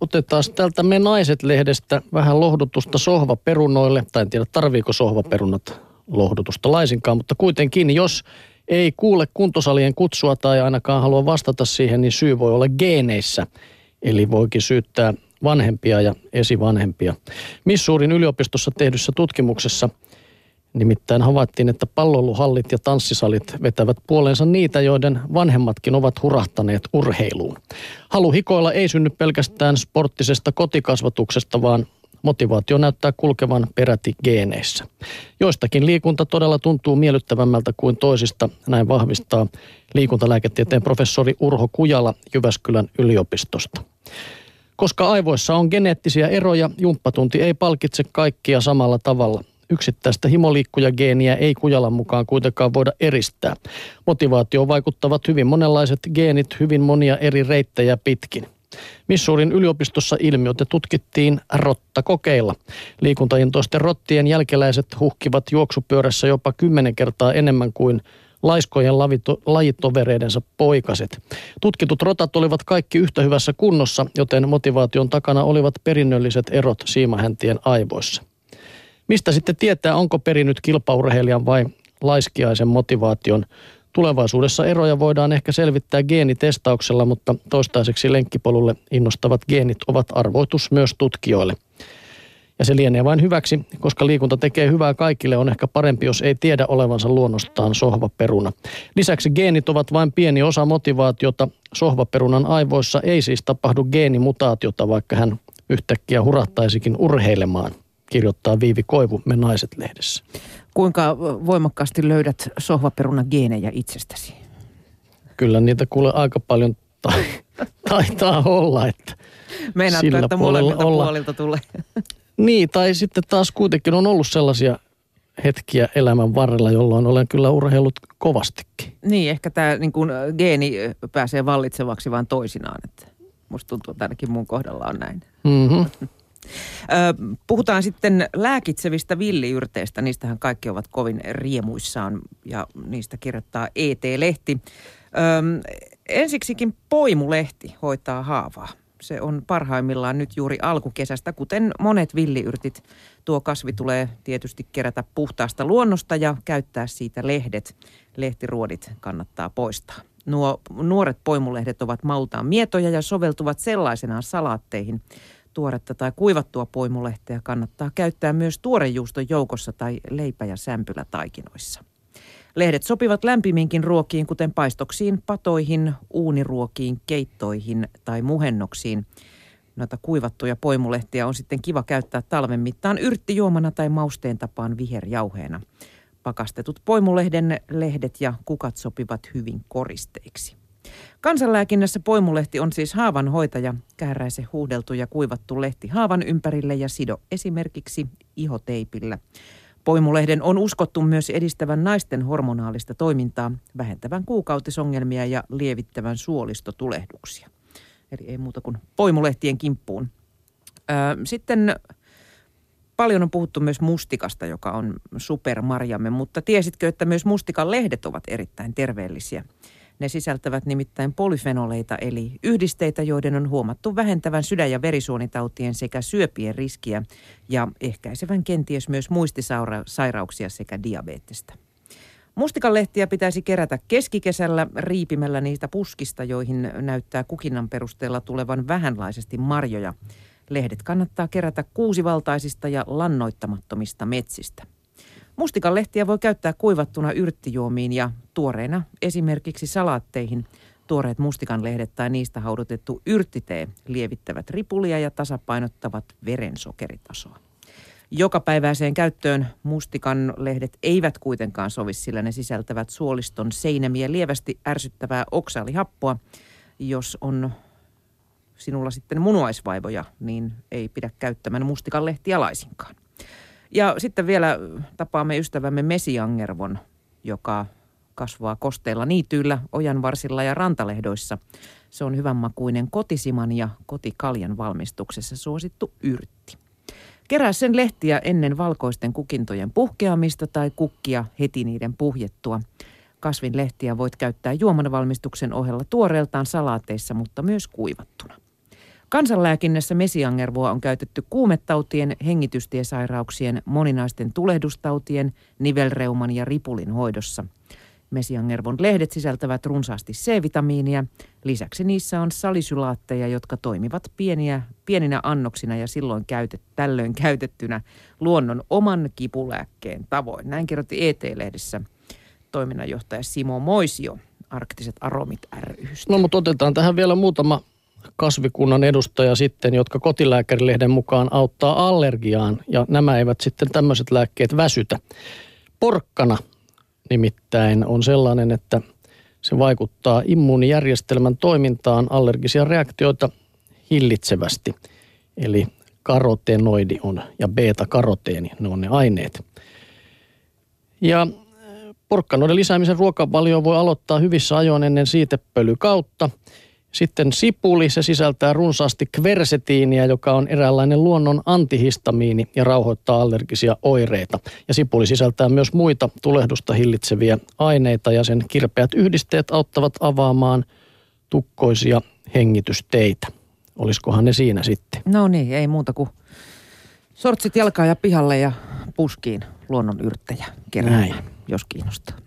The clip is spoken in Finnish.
otetaan tältä Me Naiset-lehdestä vähän lohdutusta sohvaperunoille. Tai en tiedä, tarviiko sohvaperunat lohdutusta laisinkaan, mutta kuitenkin, jos ei kuule kuntosalien kutsua tai ainakaan halua vastata siihen, niin syy voi olla geeneissä. Eli voikin syyttää vanhempia ja esivanhempia. Missuurin yliopistossa tehdyssä tutkimuksessa nimittäin havaittiin, että palloiluhallit ja tanssisalit vetävät puoleensa niitä, joiden vanhemmatkin ovat hurahtaneet urheiluun. Halu hikoilla ei synny pelkästään sporttisesta kotikasvatuksesta, vaan motivaatio näyttää kulkevan peräti geeneissä. Joistakin liikunta todella tuntuu miellyttävämmältä kuin toisista, näin vahvistaa liikuntalääketieteen professori Urho Kujala Jyväskylän yliopistosta. Koska aivoissa on geneettisiä eroja, jumppatunti ei palkitse kaikkia samalla tavalla. Yksittäistä himoliikkujageeniä ei Kujalan mukaan kuitenkaan voida eristää. Motivaatioon vaikuttavat hyvin monenlaiset geenit hyvin monia eri reittejä pitkin. Missourin yliopistossa ilmiötä tutkittiin rottakokeilla. Liikuntaintoisten rottien jälkeläiset huhkivat juoksupyörässä jopa kymmenen kertaa enemmän kuin laiskojen lavito, lajitovereidensa poikaset. Tutkitut rotat olivat kaikki yhtä hyvässä kunnossa, joten motivaation takana olivat perinnölliset erot siimahäntien aivoissa. Mistä sitten tietää, onko perinyt kilpaurheilijan vai laiskiaisen motivaation? Tulevaisuudessa eroja voidaan ehkä selvittää geenitestauksella, mutta toistaiseksi lenkkipolulle innostavat geenit ovat arvoitus myös tutkijoille. Ja se lienee vain hyväksi, koska liikunta tekee hyvää kaikille, on ehkä parempi, jos ei tiedä olevansa luonnostaan sohvaperuna. Lisäksi geenit ovat vain pieni osa motivaatiota. Sohvaperunan aivoissa ei siis tapahdu geenimutaatiota, vaikka hän yhtäkkiä hurattaisikin urheilemaan, kirjoittaa Viivi Koivu Me Naiset-lehdessä. Kuinka voimakkaasti löydät sohvaperunan geenejä itsestäsi? Kyllä niitä kuule aika paljon ta- taitaa olla, että Meinaatko, sillä että puolella olla. puolilta tulee? Niin, tai sitten taas kuitenkin on ollut sellaisia hetkiä elämän varrella, jolloin olen kyllä urheillut kovastikin. Niin, ehkä tämä niin kuin, geeni pääsee vallitsevaksi vaan toisinaan. Että musta tuntuu, että ainakin mun kohdalla on näin. Mm-hmm. Puhutaan sitten lääkitsevistä villiyrteistä. Niistähän kaikki ovat kovin riemuissaan ja niistä kirjoittaa ET-lehti. Ensiksikin poimulehti hoitaa haavaa. Se on parhaimmillaan nyt juuri alkukesästä, kuten monet villiyrtit. Tuo kasvi tulee tietysti kerätä puhtaasta luonnosta ja käyttää siitä lehdet. Lehtiruodit kannattaa poistaa. Nuo nuoret poimulehdet ovat maultaan mietoja ja soveltuvat sellaisenaan salaatteihin. Tuoretta tai kuivattua poimulehteä kannattaa käyttää myös tuorejuuston joukossa tai leipä- ja sämpylätaikinoissa. Lehdet sopivat lämpimiinkin ruokiin, kuten paistoksiin, patoihin, uuniruokiin, keittoihin tai muhennoksiin. Noita kuivattuja poimulehtiä on sitten kiva käyttää talven mittaan yrttijuomana tai mausteen tapaan viherjauheena. Pakastetut poimulehden lehdet ja kukat sopivat hyvin koristeiksi. Kansanlääkinnässä poimulehti on siis haavan hoitaja. Kääräise huudeltu ja kuivattu lehti haavan ympärille ja sido esimerkiksi ihoteipillä. Poimulehden on uskottu myös edistävän naisten hormonaalista toimintaa, vähentävän kuukautisongelmia ja lievittävän suolistotulehduksia. Eli ei muuta kuin poimulehtien kimppuun. Sitten paljon on puhuttu myös mustikasta, joka on supermarjamme, mutta tiesitkö, että myös mustikan lehdet ovat erittäin terveellisiä? Ne sisältävät nimittäin polyfenoleita eli yhdisteitä, joiden on huomattu vähentävän sydän- ja verisuonitautien sekä syöpien riskiä ja ehkäisevän kenties myös muistisairauksia sekä diabetesta. Mustikanlehtiä pitäisi kerätä keskikesällä riipimällä niistä puskista, joihin näyttää kukinnan perusteella tulevan vähänlaisesti marjoja. Lehdet kannattaa kerätä kuusivaltaisista ja lannoittamattomista metsistä. Mustikanlehtiä voi käyttää kuivattuna yrttijuomiin ja tuoreena esimerkiksi salaatteihin. Tuoreet mustikanlehdet tai niistä haudutettu yrttitee lievittävät ripulia ja tasapainottavat verensokeritasoa. Jokapäiväiseen käyttöön mustikan lehdet eivät kuitenkaan sovi, sillä ne sisältävät suoliston seinämiä lievästi ärsyttävää oksaalihappoa. Jos on sinulla sitten munuaisvaivoja, niin ei pidä käyttämään mustikan lehtiä laisinkaan. Ja sitten vielä tapaamme ystävämme Mesiangervon, joka kasvaa kosteilla niityillä, ojanvarsilla ja rantalehdoissa. Se on hyvänmakuinen kotisiman ja kotikaljan valmistuksessa suosittu yrtti. Kerää sen lehtiä ennen valkoisten kukintojen puhkeamista tai kukkia heti niiden puhjettua. Kasvin lehtiä voit käyttää juoman valmistuksen ohella tuoreeltaan salaateissa, mutta myös kuivattuna. Kansanlääkinnässä mesiangervoa on käytetty kuumetautien, hengitystiesairauksien, moninaisten tulehdustautien, nivelreuman ja ripulin hoidossa. Mesiangervon lehdet sisältävät runsaasti C-vitamiinia. Lisäksi niissä on salisylaatteja, jotka toimivat pieniä, pieninä annoksina ja silloin käytet, tällöin käytettynä luonnon oman kipulääkkeen tavoin. Näin kirjoitti ET-lehdessä toiminnanjohtaja Simo Moisio Arktiset aromit rystä. No mutta otetaan tähän vielä muutama kasvikunnan edustaja sitten, jotka kotilääkärilehden mukaan auttaa allergiaan ja nämä eivät sitten tämmöiset lääkkeet väsytä. Porkkana nimittäin on sellainen, että se vaikuttaa immuunijärjestelmän toimintaan allergisia reaktioita hillitsevästi. Eli karotenoidi on ja beta-karoteeni, ne on ne aineet. Ja porkkanoiden lisäämisen ruokavalio voi aloittaa hyvissä ajoin ennen siitepölykautta – sitten sipuli, se sisältää runsaasti kversetiiniä, joka on eräänlainen luonnon antihistamiini ja rauhoittaa allergisia oireita. Ja sipuli sisältää myös muita tulehdusta hillitseviä aineita ja sen kirpeät yhdisteet auttavat avaamaan tukkoisia hengitysteitä. Olisikohan ne siinä sitten? No niin, ei muuta kuin sortsit jalkaa ja pihalle ja puskiin luonnon yrttejä keräämään, jos kiinnostaa.